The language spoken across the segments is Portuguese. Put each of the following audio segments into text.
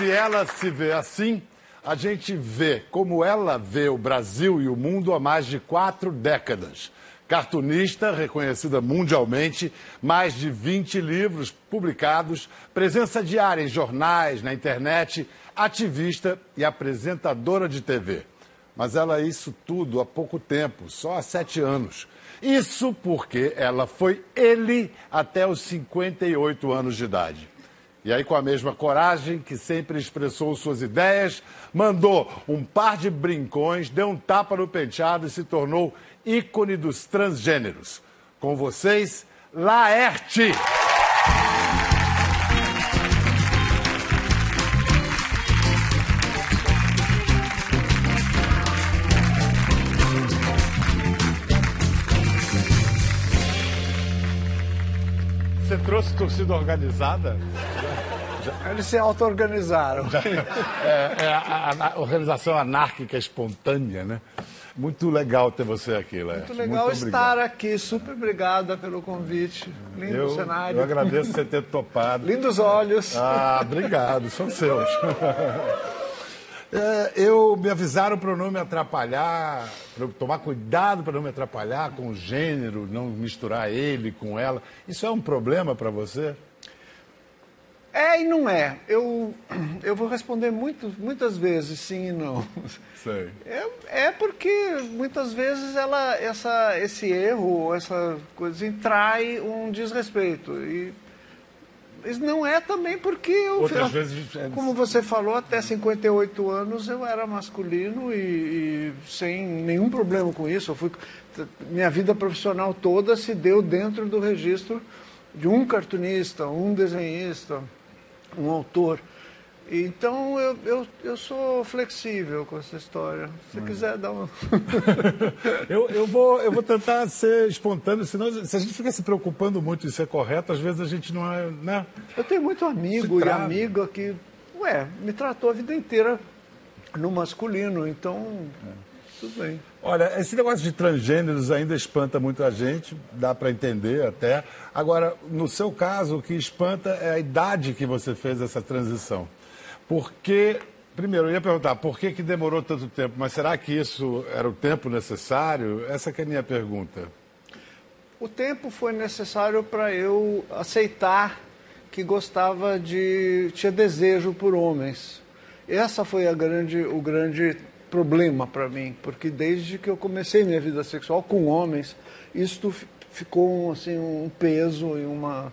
se ela se vê assim, a gente vê como ela vê o Brasil e o mundo há mais de quatro décadas. Cartunista, reconhecida mundialmente, mais de 20 livros publicados, presença diária em jornais, na internet, ativista e apresentadora de TV. Mas ela é isso tudo há pouco tempo, só há sete anos. Isso porque ela foi ele até os 58 anos de idade. E aí, com a mesma coragem que sempre expressou suas ideias, mandou um par de brincões, deu um tapa no penteado e se tornou ícone dos transgêneros. Com vocês, Laerte. Torcida organizada? Eles se auto-organizaram. É, é a, a- a organização anárquica espontânea, né? Muito legal ter você aqui, Laerte. Muito legal Muito estar aqui. Super obrigada pelo convite. Lindo Eu, cenário. eu agradeço você ter topado. Lindos olhos. Ah, obrigado, são seus. É, eu me avisaram para não me atrapalhar, para tomar cuidado para não me atrapalhar com o gênero, não misturar ele com ela. Isso é um problema para você? É e não é. Eu, eu vou responder muito, muitas vezes sim e não. Sei. É, é porque muitas vezes ela, essa, esse erro, essa coisa trai um desrespeito. E mas não é também porque eu. Outras eu- vezes é- Como você falou, até 58 anos eu era masculino e, e sem nenhum problema com isso. Eu fui, minha vida profissional toda se deu dentro do registro de um cartunista, um desenhista, um autor. Então eu, eu, eu sou flexível com essa história. Se você quiser dar uma. Eu, eu, vou, eu vou tentar ser espontâneo, senão se a gente fica se preocupando muito em ser correto, às vezes a gente não é. Né? Eu tenho muito amigo e amiga que, ué, me tratou a vida inteira no masculino, então tudo bem. Olha, esse negócio de transgêneros ainda espanta muito a gente, dá para entender até. Agora, no seu caso, o que espanta é a idade que você fez essa transição. Porque, primeiro, eu ia perguntar, por que, que demorou tanto tempo? Mas será que isso era o tempo necessário? Essa é a minha pergunta. O tempo foi necessário para eu aceitar que gostava de. tinha desejo por homens. Essa foi a grande, o grande problema para mim, porque desde que eu comecei minha vida sexual com homens, isto fi- ficou assim, um peso e uma.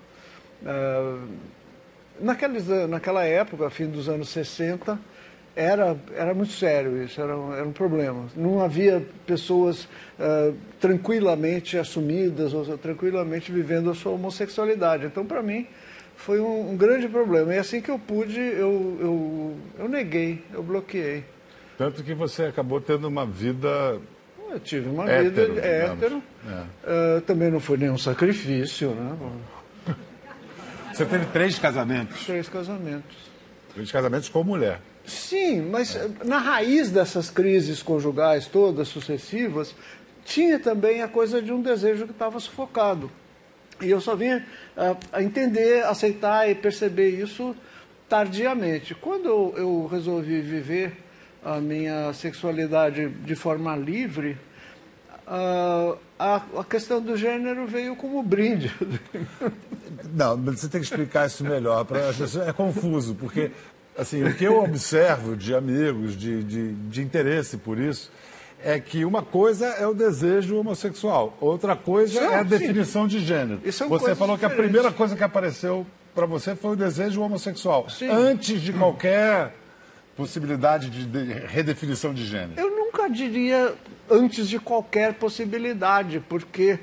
eh, naqueles, naquela época, fim dos anos 60, era, era muito sério isso, era, um- era um problema. Não havia pessoas ah, tranquilamente assumidas ou tranquilamente vivendo a sua homossexualidade. Então, para mim, foi um, um grande problema. E assim que eu pude, eu, eu, eu neguei, eu bloqueei. Tanto que você acabou tendo uma vida. Eu tive uma Hétero, vida hétero. É. Ah, também não foi nenhum sacrifício, né? Você teve três casamentos. Três casamentos. Três casamentos com mulher. Sim, mas eh, na raiz dessas crises conjugais todas sucessivas, tinha também a coisa de um desejo que estava sufocado. E eu só vinha ah, a entender, aceitar e perceber isso tardiamente. Quando eu, eu resolvi viver a minha sexualidade de forma livre, ah, a, a questão do gênero veio como brinde. Não, você tem que explicar isso melhor. Pra, as pessoas- é confuso, porque assim, o que eu observo de amigos, de, de, de interesse por isso, é que uma coisa é o desejo homossexual, outra coisa Não, é a sim. definição de gênero. São você falou que a primeira coisa que apareceu para você foi o desejo homossexual, Sim. antes de qualquer possibilidade de, de redefinição de gênero. Eu nunca diria antes de qualquer possibilidade, porque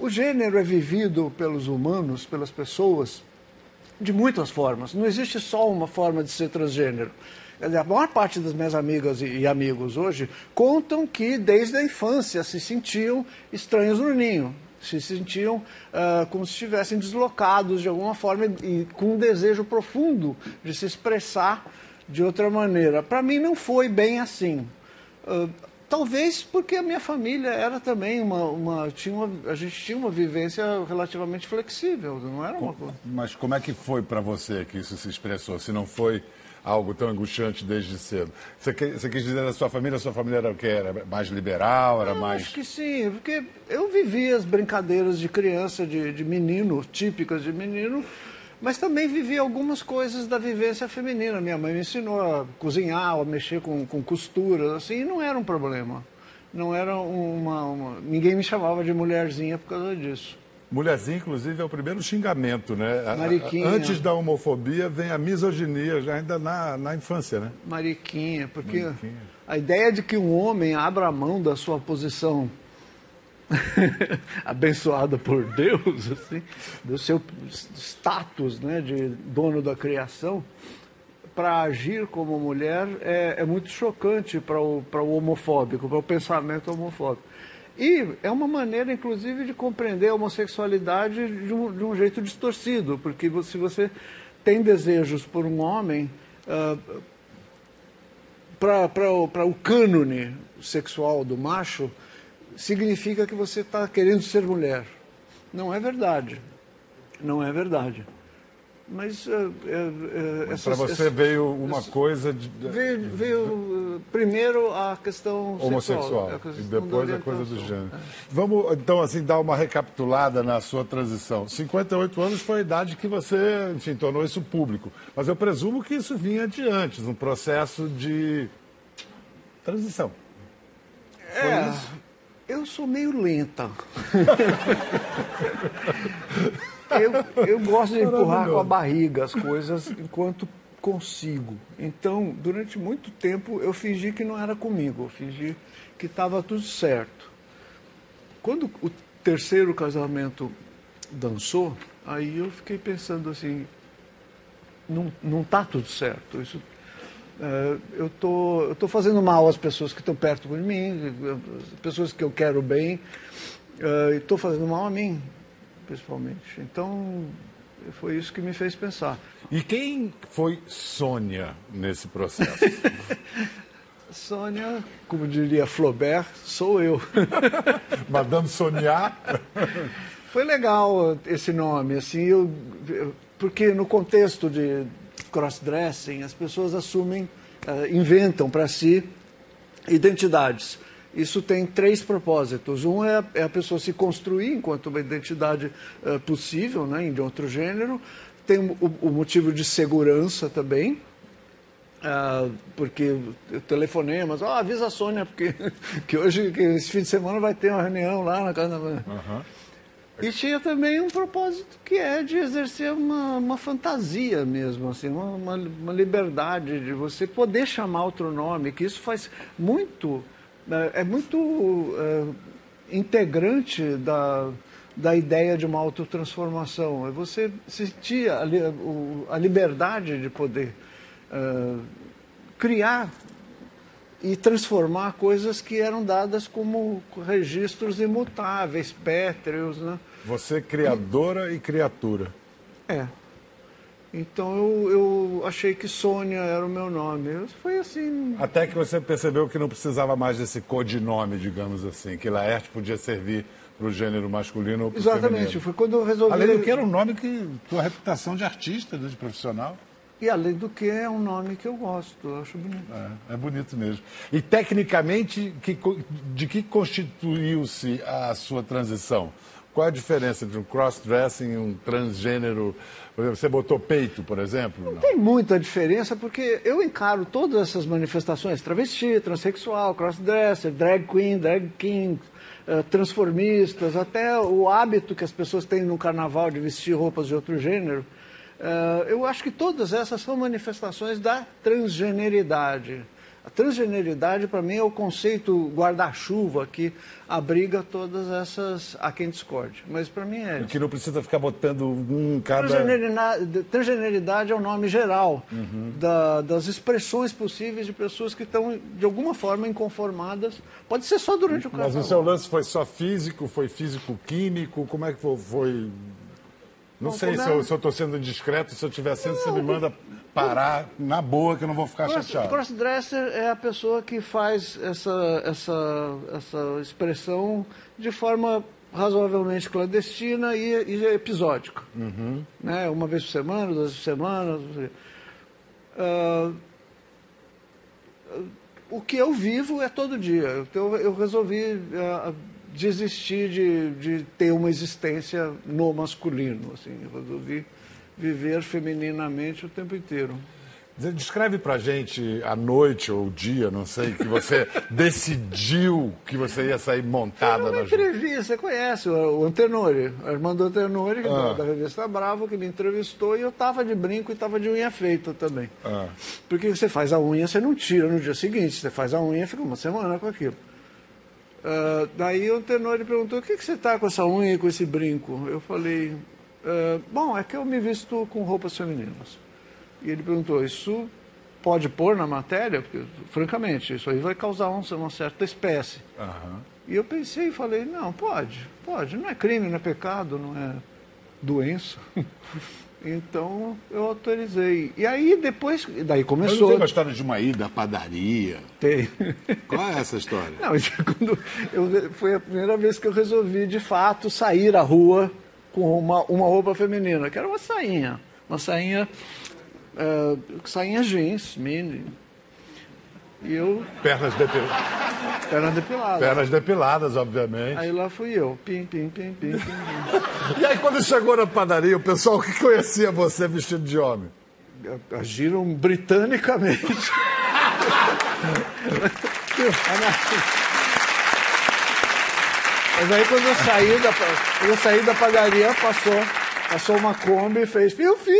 o gênero é vivido pelos humanos, pelas pessoas, de muitas formas. Não existe só uma forma de ser transgênero. A maior parte das minhas amigas e amigos hoje contam que desde a infância se sentiam estranhos no ninho, se sentiam ah, como se estivessem deslocados de alguma forma e com um desejo profundo de se expressar de outra maneira. Para mim não foi bem assim. Ah, talvez porque a minha família era também uma, uma, tinha uma, a gente tinha uma vivência relativamente flexível, não era uma coisa. Mas como é que foi para você que isso se expressou? Se não foi algo tão angustiante desde cedo. Você, você quis dizer da sua família, a sua família era o quê? Era mais liberal, era eu mais... Acho que sim, porque eu vivi as brincadeiras de criança, de, de menino, típicas de menino, mas também vivi algumas coisas da vivência feminina. Minha mãe me ensinou a cozinhar, a mexer com, com costuras, assim, e não era um problema. Não era uma, uma... Ninguém me chamava de mulherzinha por causa disso. Mulherzinha, inclusive, é o primeiro xingamento, né? Mariquinha. Antes da homofobia vem a misoginia, já ainda na, na infância, né? Mariquinha, porque Mariquinha. a ideia de que um homem abra a mão da sua posição abençoada por Deus, assim, do seu status né, de dono da criação, para agir como mulher é, é muito chocante para o, o homofóbico, para o pensamento homofóbico. E é uma maneira, inclusive, de compreender a homossexualidade de um, de um jeito distorcido, porque se você tem desejos por um homem, uh, ah, para o cânone sexual do macho, significa que você está querendo ser mulher. Não é verdade. Não é verdade. Mas, uh, uh, para você veio uma coisa de... veio, veio primeiro a questão homossexual sexual, a e depois a coisa do gênero. É. Vamos então assim dar uma recapitulada na sua transição. 58 anos foi a idade que você, enfim, tornou isso público. Mas eu presumo que isso vinha de antes, um processo de transição. Foi é, isso? Eu sou meio lenta. eu, eu gosto de empurrar com a barriga as coisas enquanto consigo. Então, durante muito tempo, eu fingi que não era comigo, eu fingi que estava tudo certo. Quando o terceiro casamento dançou, aí eu fiquei pensando assim, não, não tá tudo certo. Isso, eu tô, eu tô fazendo mal às pessoas que estão perto de mim, pessoas que eu quero bem, é, estou fazendo mal a mim principalmente. Então, foi isso que me fez pensar. E quem foi Sônia nesse processo? Sônia, como diria Flaubert, sou eu. Madame Sonia? Foi legal esse nome, assim, eu, porque no contexto de crossdressing, as pessoas assumem, uh, inventam para si identidades isso tem três propósitos. Um é, é a pessoa se construir enquanto uma identidade uh, possível, né, de outro gênero. Tem o, o motivo de segurança também, uh, porque eu telefonei, mas oh, avisa a Sônia, porque que hoje, que esse fim de semana vai ter uma reunião lá na casa da... Uhum. E tinha também um propósito que é de exercer uma, uma fantasia mesmo, assim, uma, uma, liberdade de você poder chamar outro nome, que isso faz muito é, é muito é, integrante da, da ideia de uma autotransformação. É você sentir a, a liberdade de poder é, criar e transformar coisas que eram dadas como registros imutáveis, pétreos. Né? Você criadora e criatura. É. Então eu, eu achei que Sônia era o meu nome. Foi assim. Até que você percebeu que não precisava mais desse codinome, digamos assim, que Laerte podia servir para o gênero masculino ou para o Exatamente, feminino. foi quando eu resolvi. Além do que era um nome que. tua reputação de artista, de profissional. E além do que é um nome que eu gosto, eu acho bonito. É, é bonito mesmo. E tecnicamente, que, de que constituiu-se a sua transição? Qual a diferença entre um cross-dressing e um transgênero? Por exemplo, você botou peito, por exemplo? Não, não, tem muita diferença, porque eu encaro todas essas manifestações, travesti, transexual, cross-dresser, drag queen, drag king, uh, transformistas, até o hábito que as pessoas têm no carnaval de vestir roupas de outro gênero. Uh, eu acho que todas essas são manifestações da transgeneridade. A transgeneridade, para mim, é o conceito guarda-chuva que abriga todas essas. a quem discorde. Mas para mim é. Que não precisa ficar botando um cada. Transgeneridade, transgeneridade é o nome geral uhum. da, das expressões possíveis de pessoas que estão, de alguma forma, inconformadas. Pode ser só durante o carnaval. Mas o seu lance foi só físico, foi físico-químico? Como é que foi? Não Bom, sei se eu estou sendo indiscreto, se eu estiver sendo, não, você me manda parar na boa que eu não vou ficar Cross, chateado. crossdresser é a pessoa que faz essa, essa, essa expressão de forma razoavelmente clandestina e, e episódica. Né? Uma vez por semana, duas semanas. Uh, o que eu vivo é todo dia. Então eu resolvi uh, desistir de, de ter uma existência no masculino. Assim. Eu resolvi viver femininamente o tempo inteiro. Descreve pra gente a noite ou o dia, não sei, que você decidiu que você ia sair montada na entrevista, você conhece o, Antenori, Armando Antenori, ah. da revista Bravo, que me entrevistou, e eu tava de brinco e tava de unha feita também. Ah. Porque você faz a unha, você não tira no dia seguinte, você faz a unha fica uma semana com aquilo. Uh, daí o Antenori perguntou, o que, que você tá com essa unha e com esse brinco? Eu falei, uh, bom, é que eu me visto com roupas femininas. E ele perguntou: Isso pode pôr na matéria? Porque, francamente, isso aí vai causar uma certa espécie. Uhum. E eu pensei e falei: Não, pode, pode. Não é crime, não é pecado, não é doença. então eu autorizei. E aí depois, daí começou. Mas tem uma história de uma ida à padaria? Tem. Qual é essa história? Não, quando eu, foi a primeira vez que eu resolvi de fato sair à rua com uma, uma roupa feminina, que era uma sainha. Uma sainha uh, sainha jeans, mini. E eu. Pernas depiladas. Pernas depiladas. Pernas depiladas, obviamente. Aí lá fui eu. Pim, pim, pim, pim, pim, pim. e aí, quando chegou na padaria, o pessoal que conhecia você vestido de homem? Agiram britanicamente. Mas aí quando eu saí da, quando eu saí da padaria, passou Passou uma Kombi e fez fio-fio.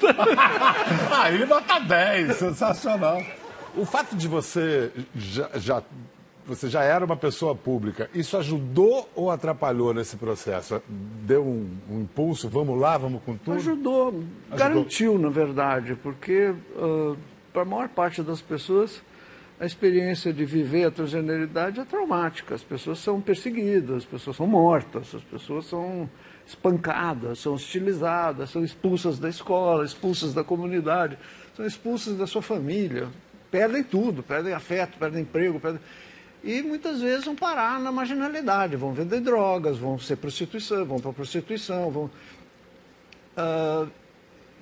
Aí nota 10, sensacional. O fato de você já, já, você já era uma pessoa pública, isso ajudou ou atrapalhou nesse processo? Deu um, um impulso, vamos lá, vamos com tudo? Ajudou, ajudou. garantiu, na verdade, porque uh, para a maior parte das pessoas a experiência de viver a transgeneridade é traumática. As pessoas são perseguidas, as pessoas são mortas, as pessoas são espancadas, são hostilizadas, são expulsas da escola, expulsas da comunidade, são expulsas da sua família, perdem tudo, perdem afeto, perdem emprego, perdem... e muitas vezes vão parar na marginalidade, vão vender drogas, vão ser prostituição, vão para prostituição, vão... Uh,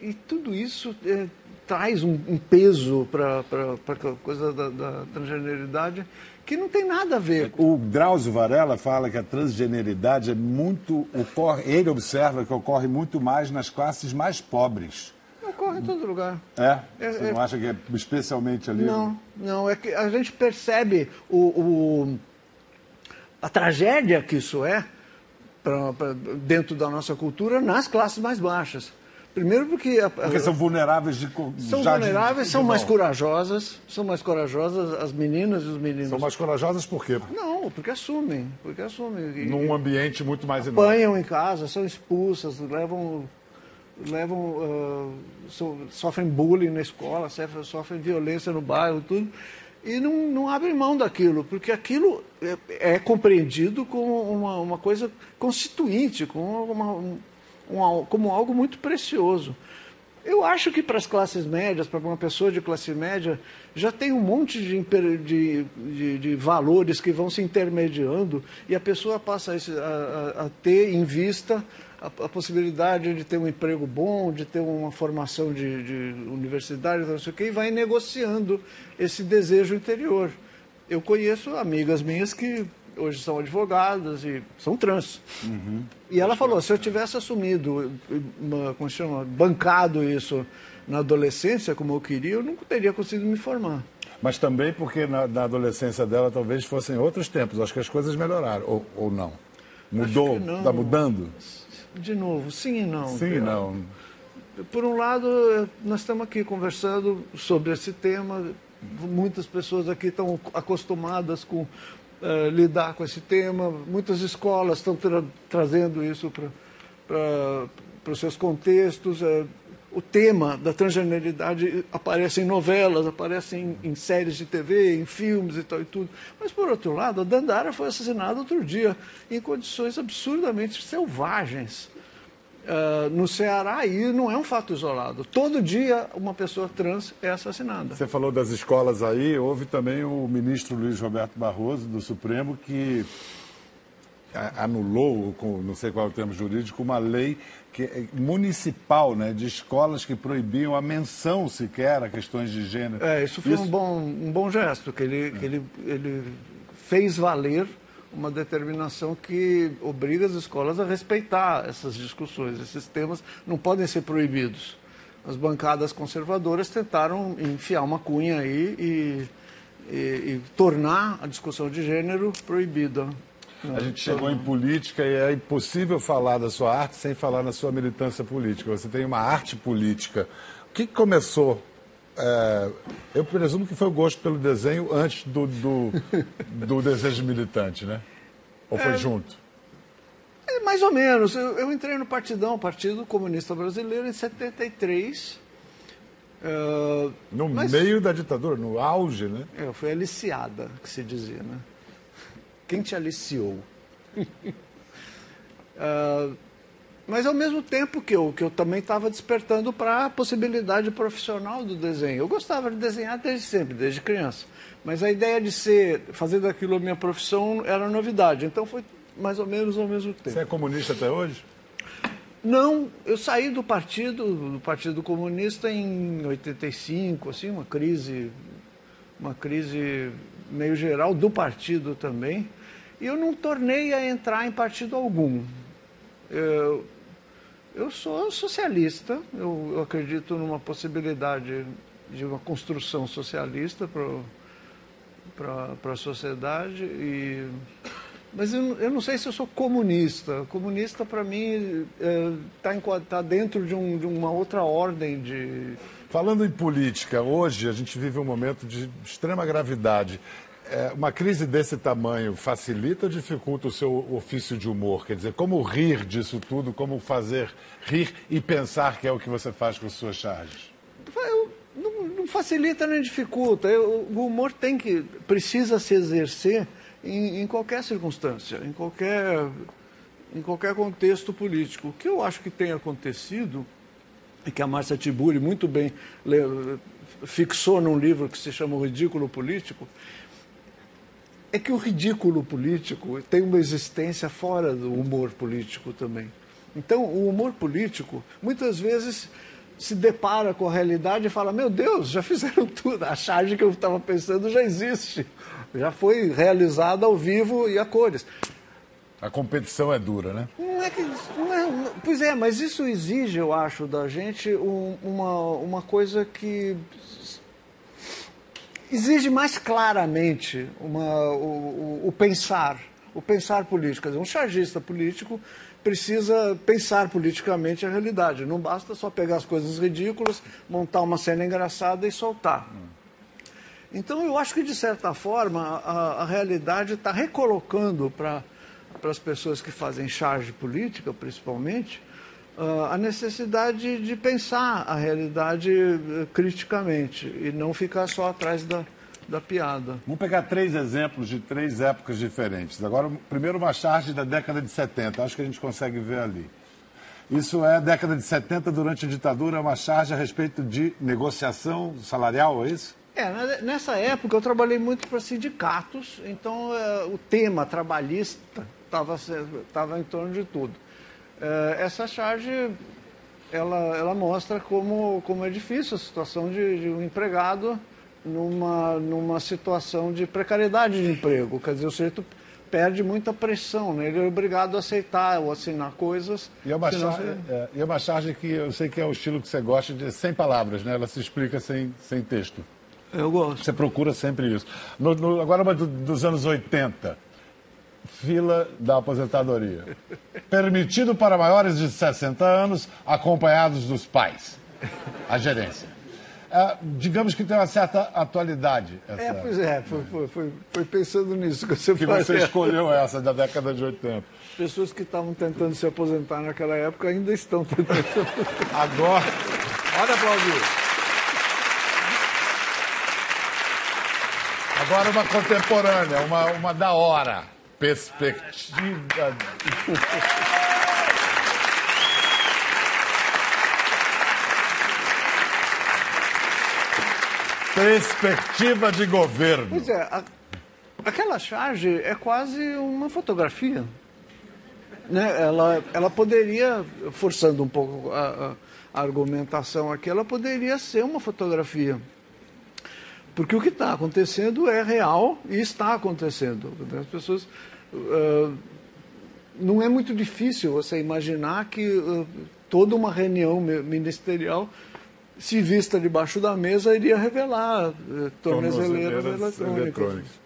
e tudo isso é, traz um, um peso para a coisa da, da transgeneridade que não tem nada a ver. O Drauzio Varela fala que a transgeneridade é muito. Ocorre, ele observa que ocorre muito mais nas classes mais pobres. Ocorre em todo lugar. É? é Você é, não acha que é especialmente ali? Não, não. É que a gente percebe o, o a tragédia que isso é pra, pra, dentro da nossa cultura nas classes mais baixas. Primeiro porque... A, porque são vulneráveis de São vulneráveis, de, de, são mais corajosas, são mais corajosas as meninas e os meninos. São mais corajosas por quê? Não, porque assumem, porque assumem. Num ambiente muito mais enorme. Apanham em casa, são expulsas, levam... levam uh, so, sofrem bullying na escola, sofrem, sofrem violência no bairro, tudo e não, não abrem mão daquilo, porque aquilo é, é compreendido como uma, uma, coisa constituinte, como uma, um, como algo muito precioso. Eu acho que para as classes médias, para uma pessoa de classe média, já tem um monte de, de, de, de valores que vão se intermediando e a pessoa passa a, a, a ter em vista a, a, possibilidade de ter um emprego bom, de ter uma formação de, de universidade, não sei o quê, e vai negociando esse desejo interior. Eu conheço amigas minhas que hoje são advogadas e são trans. Uhum. E ela falou, se eu tivesse assumido, uma, como se chama, bancado isso na adolescência, como eu queria, eu nunca teria conseguido me formar. Mas também porque na, na adolescência dela talvez fossem outros tempos. Acho que as coisas melhoraram, ou, ou não? Mudou? Está mudando? De novo, sim e não. Sim e não. Por um lado, nós estamos aqui conversando sobre esse tema. Muitas pessoas aqui estão acostumadas com uh, lidar com esse tema. Muitas escolas estão tra trazendo isso para os seus contextos. Uh, o tema da transgeneridade aparece em novelas, aparece em, em, séries de TV, em filmes e tal e tudo. Mas, por outro lado, a Dandara foi assassinada outro dia, em condições absurdamente selvagens. Uh, no Ceará, e não é um fato isolado. Todo dia uma pessoa trans é assassinada. Você falou das escolas aí, houve também o ministro Luiz Roberto Barroso, do Supremo, que anulou, não sei qual é o termo jurídico, uma lei que, é municipal né, de escolas que proibiam a menção sequer a questões de gênero. É, isso foi isso... Um, bom, um bom gesto, que ele, é. que ele, ele fez valer uma determinação que obriga as escolas a respeitar essas discussões. Esses temas não podem ser proibidos. As bancadas conservadoras tentaram enfiar uma cunha aí e, e, e tornar a discussão de gênero proibida. A gente chegou em política e é impossível falar da sua arte sem falar na sua militância política. Você tem uma arte política. O que começou é, eu presumo que foi o gosto pelo desenho antes do, do, do desejo militante, né? Ou foi é, junto? É, mais ou menos. Eu, eu, entrei no Partidão, Partido Comunista Brasileiro, em 73. Uh, no mas, meio da ditadura, no auge, né? É, eu fui aliciada, que se dizia, né? Quem te aliciou? uh, mas ao mesmo tempo que eu, que eu também estava despertando para a possibilidade profissional do desenho. Eu gostava de desenhar desde sempre, desde criança. Mas a ideia de ser, fazer daquilo a minha profissão era novidade. Então foi mais ou menos ao mesmo tempo. Você é comunista até hoje? Não, eu saí do partido, do Partido Comunista em 85, assim, uma crise, uma crise meio geral do partido também. E eu não tornei a entrar em partido algum. Eu, eu sou socialista, eu, eu, acredito numa possibilidade de uma construção socialista para a sociedade, e, mas eu, eu, não sei se eu sou comunista. Comunista, para mim, está é, tá dentro de, um, de uma outra ordem de. Falando em política, hoje a gente vive um momento de extrema gravidade é, uma crise desse tamanho facilita ou dificulta o seu ofício de humor? Quer dizer, como rir disso tudo, como fazer rir e pensar que é o que você faz com as suas charges? Não, não facilita nem dificulta. Eu, o humor tem que, precisa se exercer em, em qualquer circunstância, em qualquer, em qualquer contexto político. O que eu acho que tem acontecido, e que a Márcia Tiburi muito bem fixou num livro que se chama O Ridículo Político, é que o ridículo político tem uma existência fora do humor político também. Então, o humor político, muitas vezes, se depara com a realidade e fala: Meu Deus, já fizeram tudo, a charge que eu estava pensando já existe, já foi realizada ao vivo e a cores. A competição é dura, né? Não é que. Não é, pois é, mas isso exige, eu acho, da gente um, uma, uma coisa que exige mais claramente uma, o, o, o, pensar, o pensar político. Dizer, um chargista político precisa pensar politicamente a realidade. Não basta só pegar as coisas ridículas, montar uma cena engraçada e soltar. Então, eu acho que, de certa forma, a, a realidade está recolocando para as pessoas que fazem charge política, principalmente, a necessidade de pensar a realidade uh, criticamente e não ficar só atrás da, da piada. Vamos pegar três exemplos de três épocas diferentes. Agora, primeiro uma charge da década de 70, acho que a gente consegue ver ali. Isso é década de 70, durante a ditadura, uma charge a respeito de negociação salarial, é isso? É, nessa época eu trabalhei muito para sindicatos, então é, o tema trabalhista estava em torno de tudo. É, essa charge ela, ela mostra como, como é difícil a situação de, de um empregado numa, numa situação de precariedade de emprego. Quer dizer, o sujeito perde muita pressão, né? ele é obrigado a aceitar ou assinar coisas. E é, uma charge, você... é, é uma charge que eu sei que é o estilo que você gosta, de sem palavras, né? ela se explica sem, sem texto. Eu gosto. Você procura sempre isso. No, no, agora, dos anos 80 fila da aposentadoria. Permitido para maiores de 60 anos, acompanhados dos pais. A gerência. É, digamos que tem uma certa atualidade. Essa... É, pois é, foi, foi, foi, pensando nisso que você Que você escolheu essa da década de 80. Pessoas que estavam tentando se aposentar naquela época ainda estão tentando se aposentar. Agora, olha, Claudio. Agora uma contemporânea, uma, uma da hora perspectiva. perspectiva de governo. Pois é, a, aquela charge é quase uma fotografia. Né? Ela, ela poderia, forçando um pouco a, a, a argumentação aqui, ela poderia ser uma fotografia. Porque o que está acontecendo é real e está acontecendo. As pessoas. Uh, não é muito difícil você imaginar que uh, toda uma reunião ministerial, se vista debaixo da mesa, iria revelar uh, tornozeleiras eletrônicas. eletrônicas.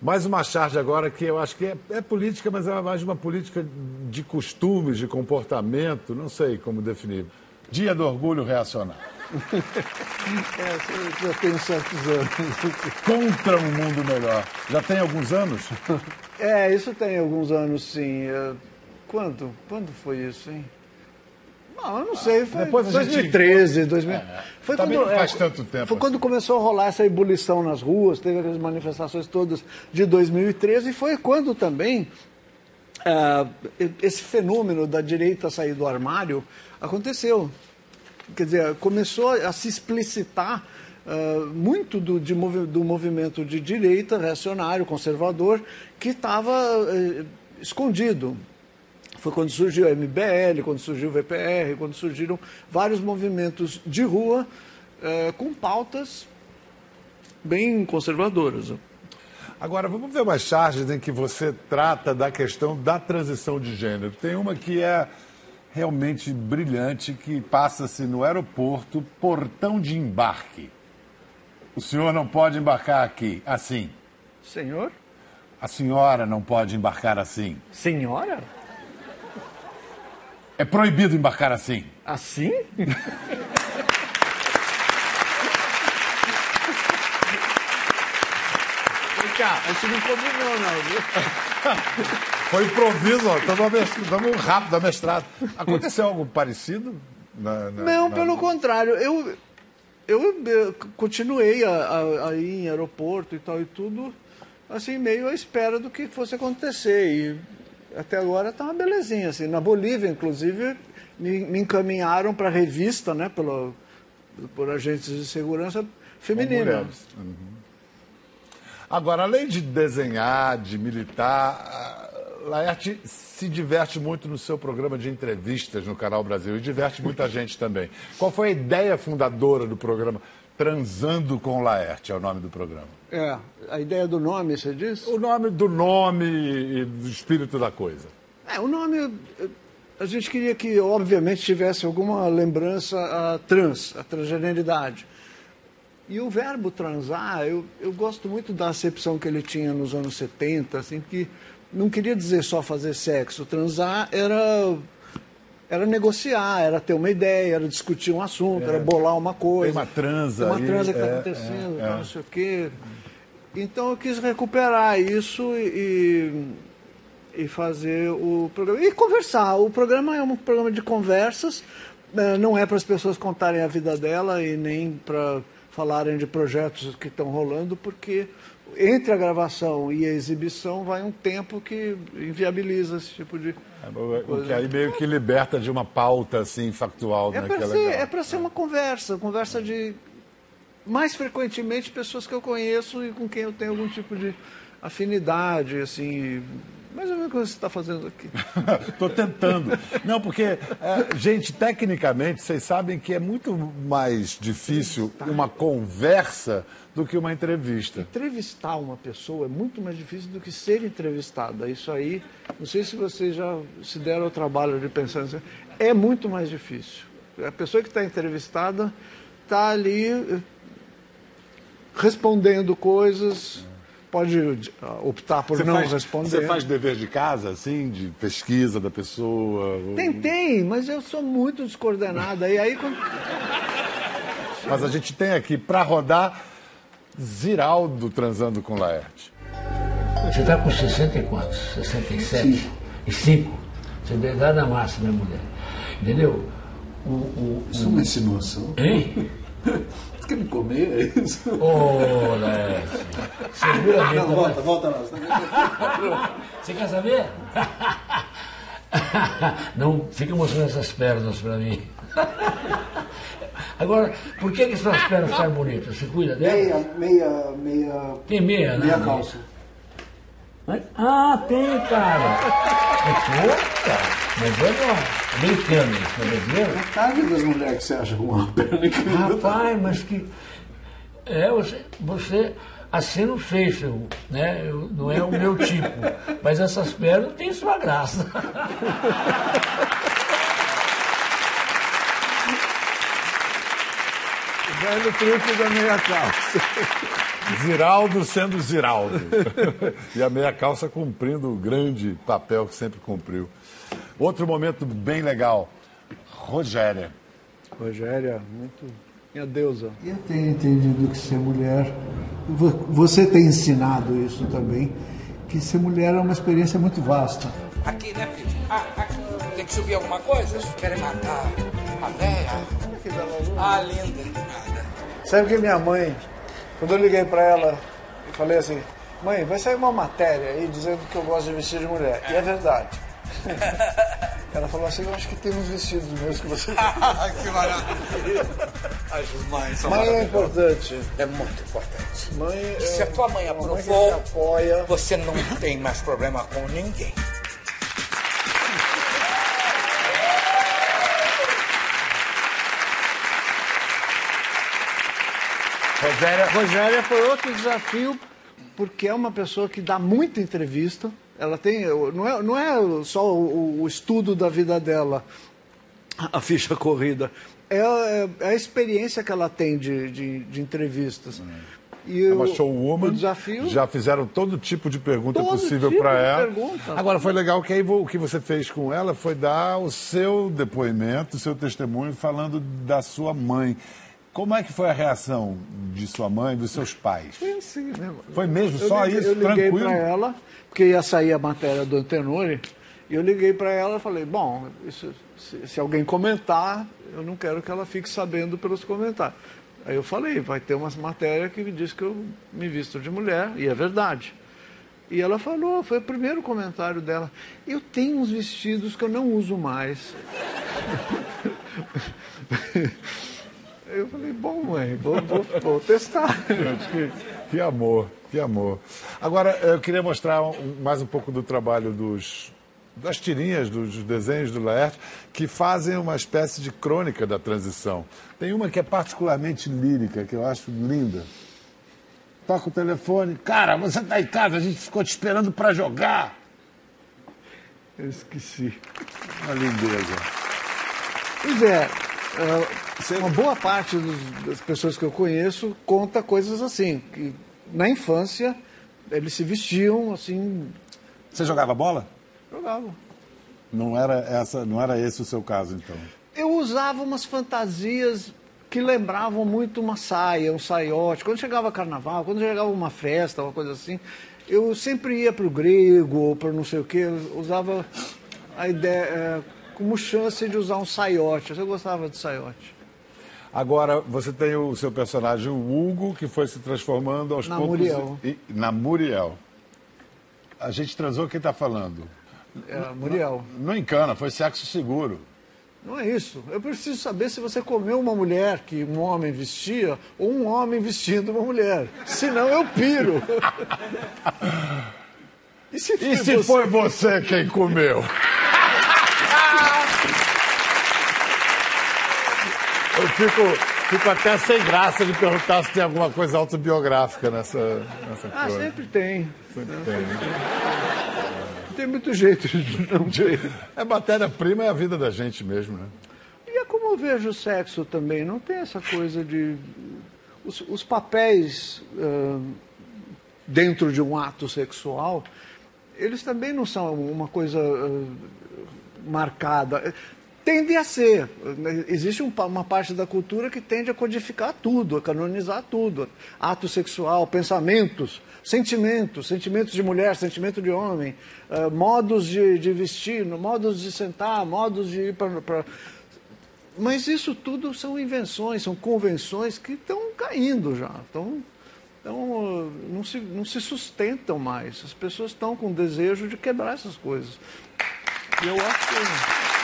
Mais uma charge agora que eu acho que é, é, política, mas é mais uma política de costumes, de comportamento, não sei como definir. Dia do Orgulho Reacionário. é, já tenho certos anos. Contra um mundo melhor. Já tem alguns anos? É, isso tem alguns anos, sim. É, quando? Quando foi isso, hein? Não, eu não sei, foi Depois 2013, gente... 2000. É, foi quando, não faz é, tanto tempo. Foi assim. quando começou a rolar essa ebulição nas ruas, teve aquelas manifestações todas de 2013, e foi quando também é, esse fenômeno da direita sair do armário aconteceu. Quer dizer, começou a se explicitar Uh, muito do, de, do movimento de direita, reacionário, conservador, que estava uh, escondido. Foi quando surgiu a MBL, quando surgiu o VPR, quando surgiram vários movimentos de rua uh, com pautas bem conservadoras. Agora, vamos ver umas charges em que você trata da questão da transição de gênero. Tem uma que é realmente brilhante, que passa-se no aeroporto, portão de embarque. O senhor não pode embarcar aqui assim. Senhor? A senhora não pode embarcar assim. Senhora? É proibido embarcar assim. Assim? cá, a gente não combinou, não, viu? Foi improviso, estamos rápido a mestrado. Aconteceu algo parecido? Na, na, não, na... pelo contrário. Eu, eu, eu continuei a, a, a, ir em aeroporto e tal e tudo, assim, meio à espera do que fosse acontecer. E até agora está uma belezinha. Assim. Na Bolívia, inclusive, me, me encaminharam para a revista, né, pelo, por agentes de segurança feminina. Uhum. Agora, além de desenhar, de militar, Laerte se diverte muito no seu programa de entrevistas no Canal Brasil e diverte muita gente também. Qual foi a ideia fundadora do programa? Transando com Laerte é o nome do programa. É, a ideia do nome, você disse? O nome do nome e do espírito da coisa. É, o nome, a gente queria que, obviamente, tivesse alguma lembrança a trans, a transgeneridade. E o verbo transar, eu, eu gosto muito da acepção que ele tinha nos anos 70, assim, que não queria dizer só fazer sexo. Transar era era negociar, era ter uma ideia, era discutir um assunto, é. era bolar uma coisa. Tem uma transa. Tem uma transa que está é, acontecendo, é, não sei o quê. Então eu quis recuperar isso e, e fazer o programa. E conversar. O programa é um programa de conversas, né, não é para as pessoas contarem a vida dela e nem para falarem de projetos que estão rolando, porque entre a gravação e a exibição vai um tempo que inviabiliza esse tipo de. É, o que aí meio que liberta de uma pauta assim factual. É né, para ser, é para ser uma conversa, conversa de mais frequentemente pessoas que eu conheço e com quem eu tenho algum tipo de afinidade, assim, mais ou menos o que você está fazendo aqui. Estou tentando. Não, porque, é, gente, tecnicamente, vocês sabem que é muito mais difícil uma conversa do que uma entrevista. Entrevistar uma pessoa é muito mais difícil do que ser entrevistada. Isso aí, não sei se vocês já se deram o trabalho de pensar nisso. É muito mais difícil. A pessoa que está entrevistada está ali eh, respondendo coisas pode uh, optar por você não faz, responder. Você faz dever de casa, assim, de pesquisa da pessoa? Tentei, mas eu sou muito descoordenada. E aí quando... Mas a gente tem aqui para rodar Ziraldo transando com Laerte. Você está com 60 e quantos? 67? Sim. E 5? Você é da idade massa, minha mulher. Entendeu? O, o, Isso é uma insinuação. Hein? quer me comer? É isso? Ô, Lécio. Seguramente. Não, volta, volta lá. Você quer saber? Não fica mostrando essas pernas para mim. Agora, por que, que suas pernas ficam bonitas? Você cuida dela? Meia, meia, meia. Tem meia, né? Meia calça. Mas- ah, tem, cara. É. Mas é bom. Americano, isso, não é brasileiro? Metade das mulheres que você acha com uma perna incrível. Rapaz, mas que. É, você, você assim não fez, né? Eu- não é o meu tipo. Mas essas pernas têm sua graça. Velho truque da meia calça. Ziraldo sendo Ziraldo. e a meia calça cumprindo o grande papel que sempre cumpriu. Outro momento bem legal. Rogéria. Rogéria, muito. Minha deusa. Eu tenho entendido que ser mulher, vo- você tem ensinado isso também, que ser mulher é uma experiência muito vasta. Aqui, né, filho? Ah, aqui. Tem que subir alguma coisa? Querem matar a véia? Ah, linda. Sabe que minha mãe, quando eu liguei pra ela, eu falei assim: mãe, vai sair uma matéria aí dizendo que eu gosto de vestir de mulher. E é verdade. Ela falou assim: eu acho que tem uns vestidos meus que você. que maravilha. As mães são Mãe é importante. É muito importante. Mãe é Se a tua mãe aprovou, te apoia. você não tem mais problema com ninguém. Rogéria. Rogéria foi outro desafio, porque é uma pessoa que dá muita entrevista. Ela tem. Não é, não é só o, o estudo da vida dela, a ficha corrida. É, é- é a experiência que ela tem de, de, de entrevistas. E É uma o- showwoman. Desafio. Já fizeram todo tipo de pergunta Todo possível tipo para ela. pergunta. Agora foi legal que aí o que você fez com ela foi dar o seu depoimento, o seu testemunho falando da sua mãe. Como é que foi a reação de sua mãe, dos seus pais? Foi assim mesmo. Foi mesmo? Eu Só liguei- isso? Eu liguei para ela, porque ia sair a matéria do Antenori, e eu liguei para ela e falei, bom, isso- se, se alguém comentar, eu não quero que ela fique sabendo pelos comentários. Aí eu falei, vai ter umas matérias que me diz que eu me visto de mulher, e é verdade. E ela falou, foi o primeiro comentário dela. Eu tenho uns vestidos que eu não uso mais. Eu falei, bom, mãe, vou, vou- vou testar. Gente, que, que amor, que amor. Agora, eu queria mostrar mais um pouco do trabalho dos, das tirinhas, dos desenhos do Laerte, que fazem uma espécie de crônica da transição. Tem uma que é particularmente lírica, que eu acho linda. Toca o telefone. Cara, você tá em casa, a gente ficou te esperando para jogar. Eu esqueci. Uma lindeza. Pois é, uma boa parte dos- das pessoas que eu conheço conta coisas assim, que na infância eles se vestiam assim, Você jogava bola? jogavam. Não era, essa, não era esse o seu caso, então. Eu usava umas fantasias que lembravam muito uma saia, um saiote. Quando chegava carnaval, quando chegava uma festa, uma coisa assim, eu sempre ia para o grego ou para não sei o quê, usava a ideia é, como chance de usar um saiote. Eu gostava de saiote. Agora, você tem o seu personagem, o Hugo, que foi se transformando aos Na poucos. Muriel. e- na Muriel. A gente transou, quem está falando? É, Muriel. Não encana, foi sexo seguro. Não é isso. Eu preciso saber se você comeu uma mulher que um homem vestia ou um homem vestindo uma mulher. Senão eu piro. E se, E se você- foi você quem comeu? Fico, fico até sem graça de perguntar se tem alguma coisa autobiográfica nessa, nessa Ah, coisa. sempre tem. Sempre tem. Não tem muito jeito de não ter. É matéria-prima, é a vida da gente mesmo, né? E é como eu vejo o sexo também. Não tem essa coisa de. Os, os papéis ah, dentro de um ato sexual, eles também não são uma coisa ah, marcada. Tende a ser. Existe um uma parte da cultura que tende a codificar tudo, a canonizar tudo. Ato sexual, pensamentos, sentimentos, sentimentos de mulher, sentimento de homem, ah, modos de, de vestir, modos de sentar, modos de ir para. Mas isso tudo são invenções, são convenções que estão caindo já. Estão, estão, não, se, não se sustentam mais. As pessoas estão com desejo de quebrar essas coisas. E eu acho que.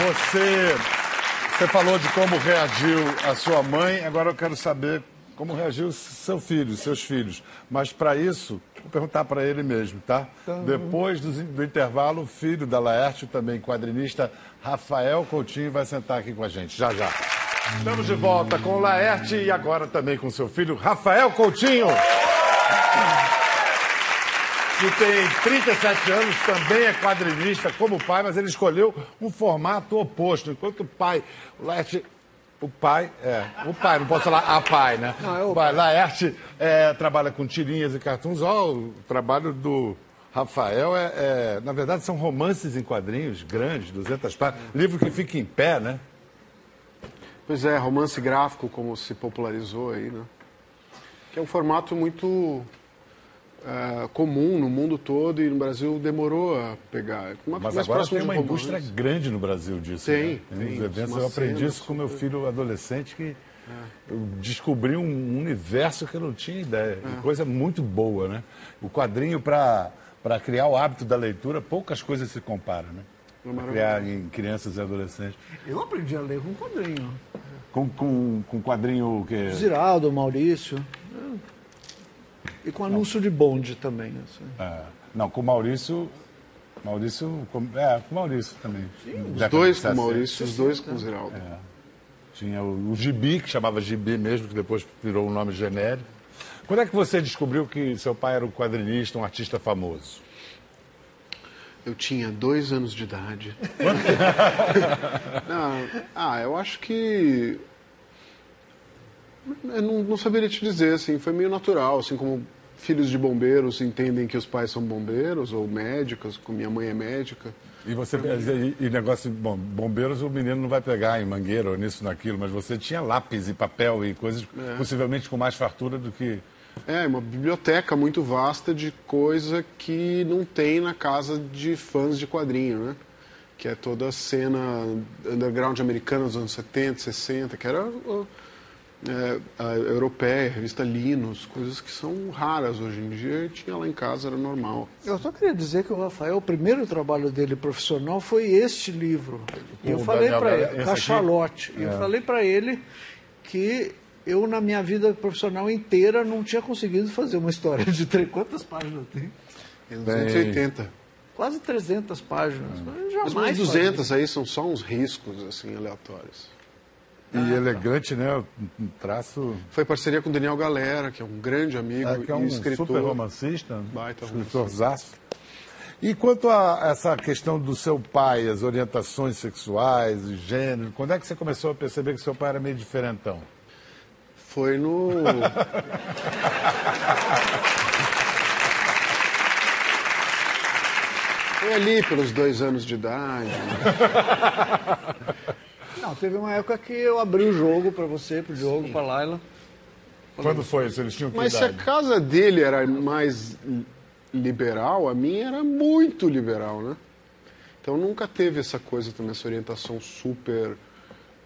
Você Você falou de como reagiu a sua mãe, agora eu quero saber como reagiu seu filho, seus filhos. Mas para isso, vou perguntar para ele mesmo, tá? Depois do, do intervalo, o filho da Laerte, também quadrinista, Rafael Coutinho, vai sentar aqui com a gente. Já, já. Estamos de volta com o Laerte e agora também com seu filho, Rafael Coutinho. Que tem 37 anos, também é quadrinista como o pai, mas ele escolheu um formato oposto. Enquanto o pai, o Laerte o pai, é. O pai, não posso falar a pai, né? Não, é o pai. Laerte é, trabalha com tirinhas e cartoons. Ó, o trabalho do Rafael é, é, Na verdade, são romances em quadrinhos grandes, 200 páginas. Livro que fica em pé, né? Pois é, romance gráfico, como se popularizou aí, né? Que é um formato muito é, comum no mundo todo e no Brasil demorou a pegar. Uma, Mas mais agora tem uma indústria grande no Brasil disso. Tem, né? tem. Eventos eu aprendi cena isso com meu filho adolescente que É. eu descobri um universo que eu não tinha ideia. É. Coisa muito boa, né? O quadrinho para para criar o hábito da leitura, poucas coisas se comparam, né? É criar em crianças e adolescentes. Eu aprendi a ler com quadrinho. Com, com, com quadrinho que Ziraldo, Maurício. E com anúncio de bonde também. assim. é, não, com o Maurício. Maurício. com- É, com o Maurício também. Os dois com o Maurício, os dois com o Ziraldo. É. Tinha o, o Gibi, que chamava Gibi mesmo, que depois virou um nome genérico. Quando é que você descobriu que seu pai era um quadrinista, um artista famoso? Eu tinha dois anos de idade. não, ah, eu acho que. Eu não, não saberia te dizer, assim, foi meio natural, assim como filhos de bombeiros entendem que os pais são bombeiros ou médicos, como minha mãe é médica. E você e, e negócio, bom, bombeiros o menino não vai pegar em mangueira ou nisso, naquilo, mas você tinha lápis e papel e coisas possivelmente com mais fartura do que. É, uma biblioteca muito vasta de coisa que não tem na casa de fãs de quadrinho, né? Que é toda a cena underground americana dos anos 70, 60, que era é, a europeia, a revista Linus, coisas que são raras hoje em dia, e tinha lá em casa, era normal. Eu só queria dizer que o Rafael, o primeiro trabalho dele profissional foi este livro. E eu O falei para ele? Cachalote. E eu falei para ele que eu, na minha vida profissional inteira, não tinha conseguido fazer uma história de três. Quantas páginas tem? Em 280. Quase 300 páginas. Eu Mas jamais uns 200 aí são só uns riscos, assim, aleatórios. E elegante, né? Um traço. Foi parceria com o Daniel Galera, que é um grande amigo É, que é um escritor. super romancista, Baita escritorzaço. E quanto a essa questão do seu pai, as orientações sexuais, gênero, quando é que você começou a perceber que seu pai era meio diferentão? Foi no. Foi ali pelos dois anos de idade. Não, teve uma época que eu abri o jogo para você, pro Diogo, para Laila. Quando foi isso? Eles tinham que Mas se a casa dele era mais liberal, a minha era muito liberal, né? Então nunca teve essa coisa também, essa orientação super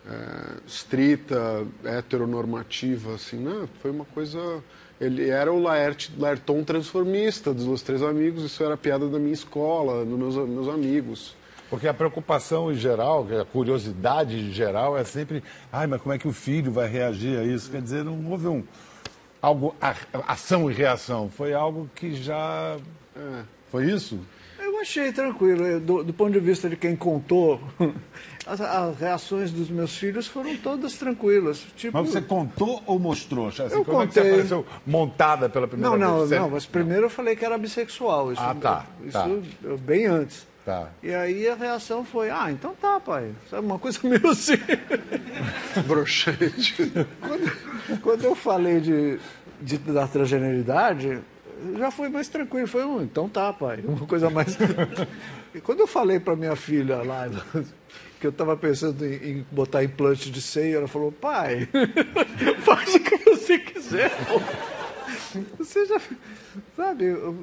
é, estrita, heteronormativa, assim, né? Foi uma coisa... Ele era o Laerte, Laerton transformista dos Os Três Amigos, isso era piada da minha escola, dos meus, meus amigos. Porque a preocupação em geral, a curiosidade em geral é sempre, ai, mas como é que o filho vai reagir a isso? Quer dizer, não houve um algo a- ação e reação, foi algo que já É. foi isso? Eu achei tranquilo. Eu, do, do ponto de vista de quem contou, as, as reações dos meus filhos foram todas tranquilas. Tipo, Mas você contou ou mostrou? Assim, Eu como é que você contei. apareceu montada pela primeira Não, não, vez? Você- não, mas primeiro eu falei que era bissexual. Isso, Ah, tá, Isso tá. bem antes. Tá. E aí a reação foi, ah, então tá, pai. Sabe, uma coisa meio assim. Broxante. quando, quando eu falei de, de- da transgeneridade, já foi mais tranquilo. Foi um, então tá, pai. Uma coisa mais. e quando eu falei para minha filha lá, que eu estava pensando em, em botar implante de seio, ela falou, pai, faz o que você quiser. pô. Você já. Sabe, eu-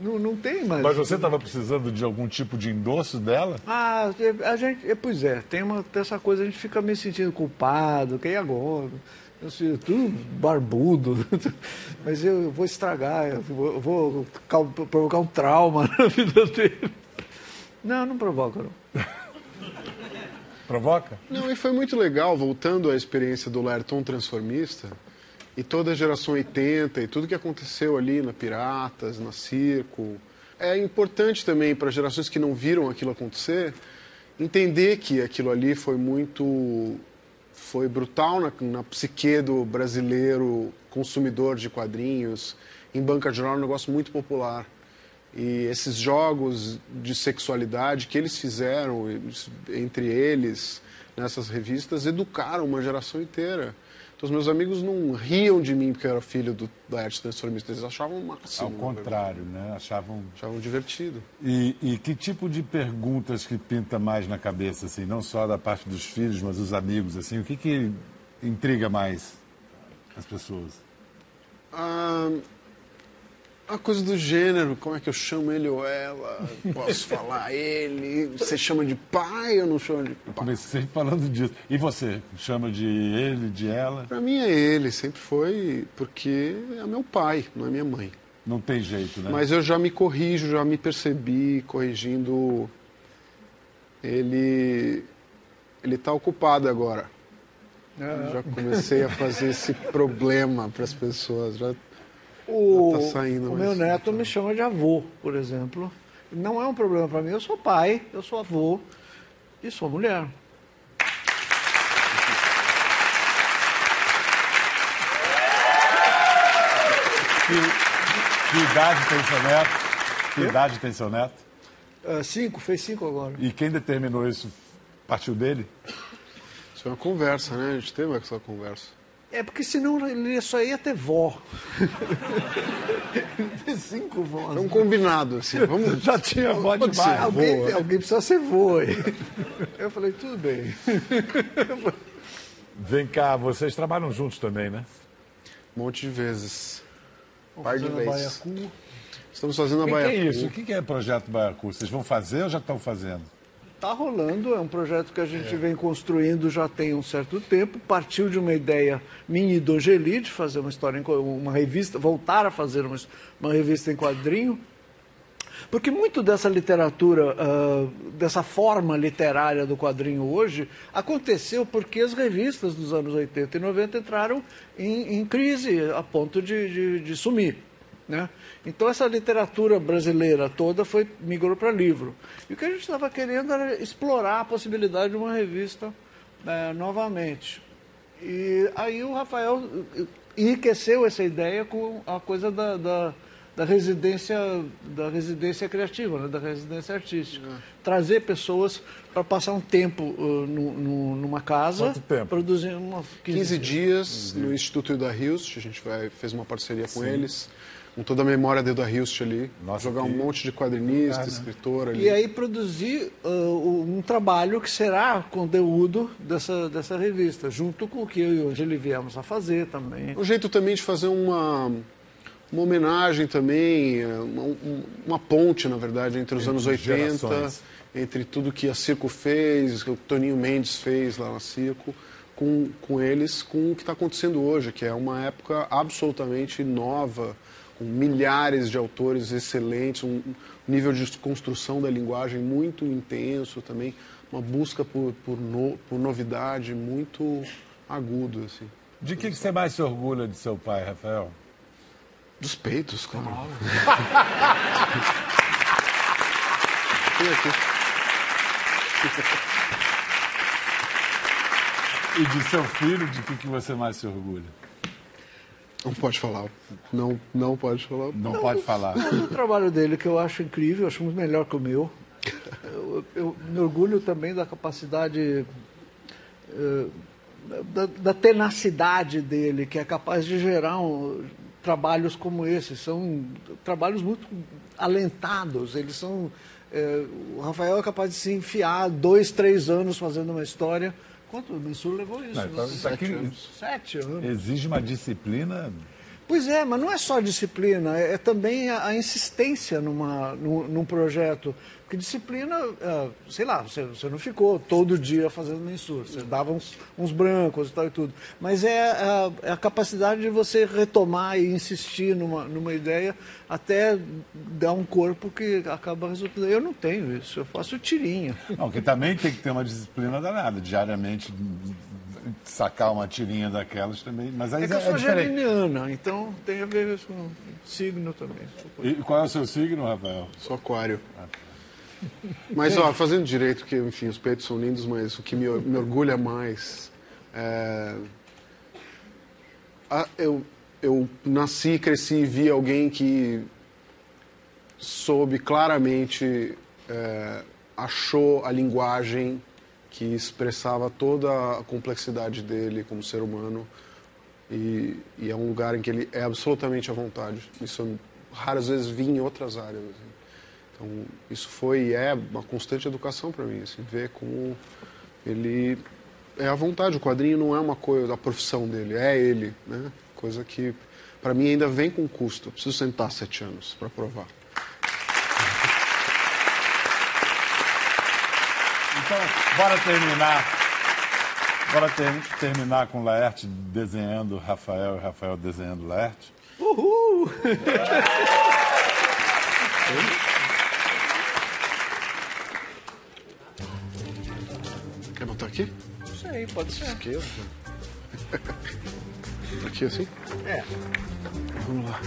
não, não tem mais. Mas você estava precisando de algum tipo de endosso dela? Ah, a gente, é, pois é, tem, uma, tem essa coisa, a gente fica me sentindo culpado, que agora? Eu sei, tudo barbudo, mas eu vou estragar, eu vou, eu vou provocar um trauma na vida dele. Não, não provoca, não. Provoca? Não, e foi muito legal, voltando à experiência do Lerton transformista, e toda a geração 80 e tudo que aconteceu ali na Piratas, na Circo. É importante também para gerações que não viram aquilo acontecer, entender que aquilo ali foi muito foi brutal na, na psique do brasileiro consumidor de quadrinhos. Em banca de jornal é um negócio muito popular. E esses jogos de sexualidade que eles fizeram entre eles nessas revistas educaram uma geração inteira. Então, os meus amigos não riam de mim porque eu era filho do, da arte transformista, eles achavam o máximo. Ao contrário, né? Achavam... Achavam divertido. E, e, que tipo de perguntas que pinta mais na cabeça, assim, não só da parte dos filhos, mas dos amigos, assim, o que que intriga mais as pessoas? Ah, a coisa do gênero, como é que eu chamo ele ou ela? Posso falar ele? Você chama de pai ou não chama de pai? Comecei falando disso. E você? Chama de ele, de ela? Pra mim é ele, sempre foi, porque é meu pai, não é minha mãe. Não tem jeito, né? Mas eu já me corrijo, já me percebi corrigindo. Ele. Ele tá ocupado agora. Já comecei a fazer esse problema para as pessoas. Já O, tá saindo, o meu neto me chama de avô, por exemplo. Não é um problema para mim. Eu sou pai, eu sou avô e sou mulher. Que, que idade tem seu neto? Que idade tem seu neto? Ah, cinco, fez cinco agora. E quem determinou isso? Partiu dele? Isso é uma conversa, né? A gente teve essa conversa. É porque senão ele só ia ter vó. Tem cinco vós. É um combinado, assim. Vamos... Já tinha vó demais. ser Alguém, vô, é. alguém precisa ser vô aí. Eu falei, tudo bem. Vem cá, vocês trabalham juntos também, né? Um monte de vezes. Par de vezes. baiacu. Estamos fazendo a O que, Baiacu. é isso? O que que é Projeto Baiacu? Vocês vão fazer ou já estão fazendo? Está rolando, é um projeto que a gente vem construindo já tem um certo tempo. Partiu de uma ideia minha e do Geli de fazer uma história, uma revista, voltar a fazer uma, uma revista em quadrinho. Porque muito dessa literatura, ah, dessa forma literária do quadrinho hoje, aconteceu porque as revistas dos anos 80 e 90 entraram em, em crise a ponto de, de, de sumir. Né? Então essa literatura brasileira toda foi migrou para livro. E o que a gente estava querendo era explorar a possibilidade de uma revista eh, novamente. E aí o Rafael eh, enriqueceu essa ideia com a coisa da, da, da residência da residência criativa, né? da residência artística. Trazer pessoas para passar um tempo eh, nu- nu- numa casa, Quanto tempo? produzindo uma 15 dias no Instituto Hilda Hilst, a gente vai, fez uma parceria com eles, com toda a memória da Hilda Hilst ali, Nossa, jogar um que- monte de quadrinista, escritor ali. E aí produzir ah, um trabalho que será conteúdo dessa, dessa revista, junto com o que eu e o Angeli viemos a fazer também. Um jeito também de fazer uma, uma homenagem também, eh, uma, um- uma ponte, na verdade, entre os Entre anos 80, gerações. entre tudo que a Circo fez, que o Toninho Mendes fez lá na Circo, com, com eles, com o que está acontecendo hoje, que é uma época absolutamente nova, milhares de autores excelentes, um nível de construção da linguagem muito intenso também, uma busca por, por, no- por novidade muito agudo, assim. De que, que você mais se orgulha de seu pai, Rafael? Dos peitos, claro. E de seu filho, de que, que você mais se orgulha? Não pode falar. Não, não pode falar. Não, pode falar. O trabalho dele, que eu acho incrível, eu acho muito melhor que o meu. Eu, eu me orgulho também da capacidade, eh, da, da tenacidade dele, que é capaz de gerar um- trabalhos como esse. São trabalhos muito alentados. Eles são. eh, o Rafael é capaz de se enfiar dois, três anos fazendo uma história. Quanto o Mansur levou isso? Não, então, isso aqui- sete anos. Sete anos. Exige uma disciplina. Pois é, mas não é só disciplina, é, é também a, a insistência numa, num, num projeto. Porque disciplina, ah, sei lá, você, você não ficou todo dia fazendo mensura, você dava uns, uns brancos e tal e tudo. Mas é a, é a capacidade de você retomar e insistir numa, numa ideia até dar um corpo que acaba resultando. Eu não tenho isso, eu faço tirinha. Não, que também tem que ter uma disciplina danada, diariamente sacar uma tirinha daquelas também. Mas aí É que eu é, sou geminiana, então tem a ver com signo também. E qual é o seu signo, Rafael? Sou aquário. Mas, ó, fazendo direito, que, enfim, os peitos são lindos, mas o que me, me orgulha mais é... a- eu, eu nasci, cresci e vi alguém que soube claramente, é, achou a linguagem que expressava toda a complexidade dele como ser humano e, e é um lugar em que ele é absolutamente à vontade. Isso eu raras vezes vi em outras áreas. assim. Então, isso foi e é uma constante educação para mim, assim, ver como ele é à vontade. O quadrinho não é uma coisa da profissão dele, é ele, né? Coisa que para mim ainda vem com custo. Eu preciso sentar sete anos para provar. Então, bora terminar. Bora ter- terminar com Laerte desenhando Rafael e Rafael desenhando Laerte. Uhul! Quer botar aqui? Não sei, pode ser. Esquerda. Aqui assim? É, Vamos lá.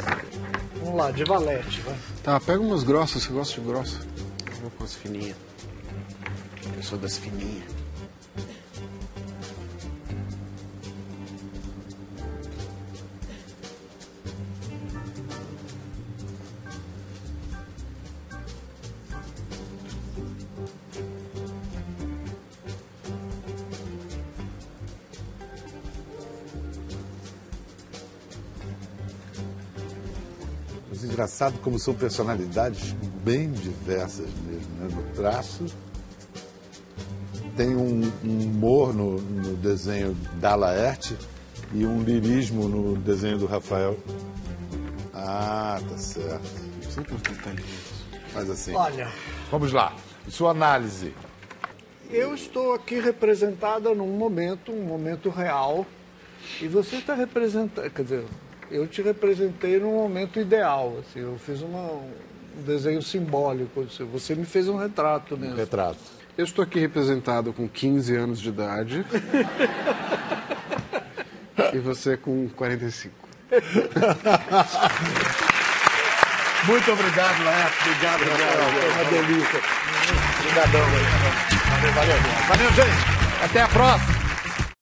vamos lá, de valete, vai. Tá, pega umas grossas, você gosta de grossa? Eu vou com as fininhas. Sou das fininhas. Engraçado como são personalidades bem diversas mesmo, né? No traço. Tem um, um humor no, no desenho da Laerte e um lirismo no desenho do Rafael. Ah, tá certo. Sempre detalhinhos. Mas assim. Olha, Vamos lá. Sua análise. eu estou aqui representada num momento, um momento real, e você está representando, quer dizer, eu te representei num momento ideal, assim, eu fiz uma, um desenho simbólico, assim, você me fez um retrato mesmo. Retrato. Eu estou aqui representado com 15 anos de idade. e você com 45. Muito obrigado, Laerte. Obrigado, Rafael. Foi uma delícia. Obrigadão. Valeu, valeu. Valeu, gente. Até a próxima.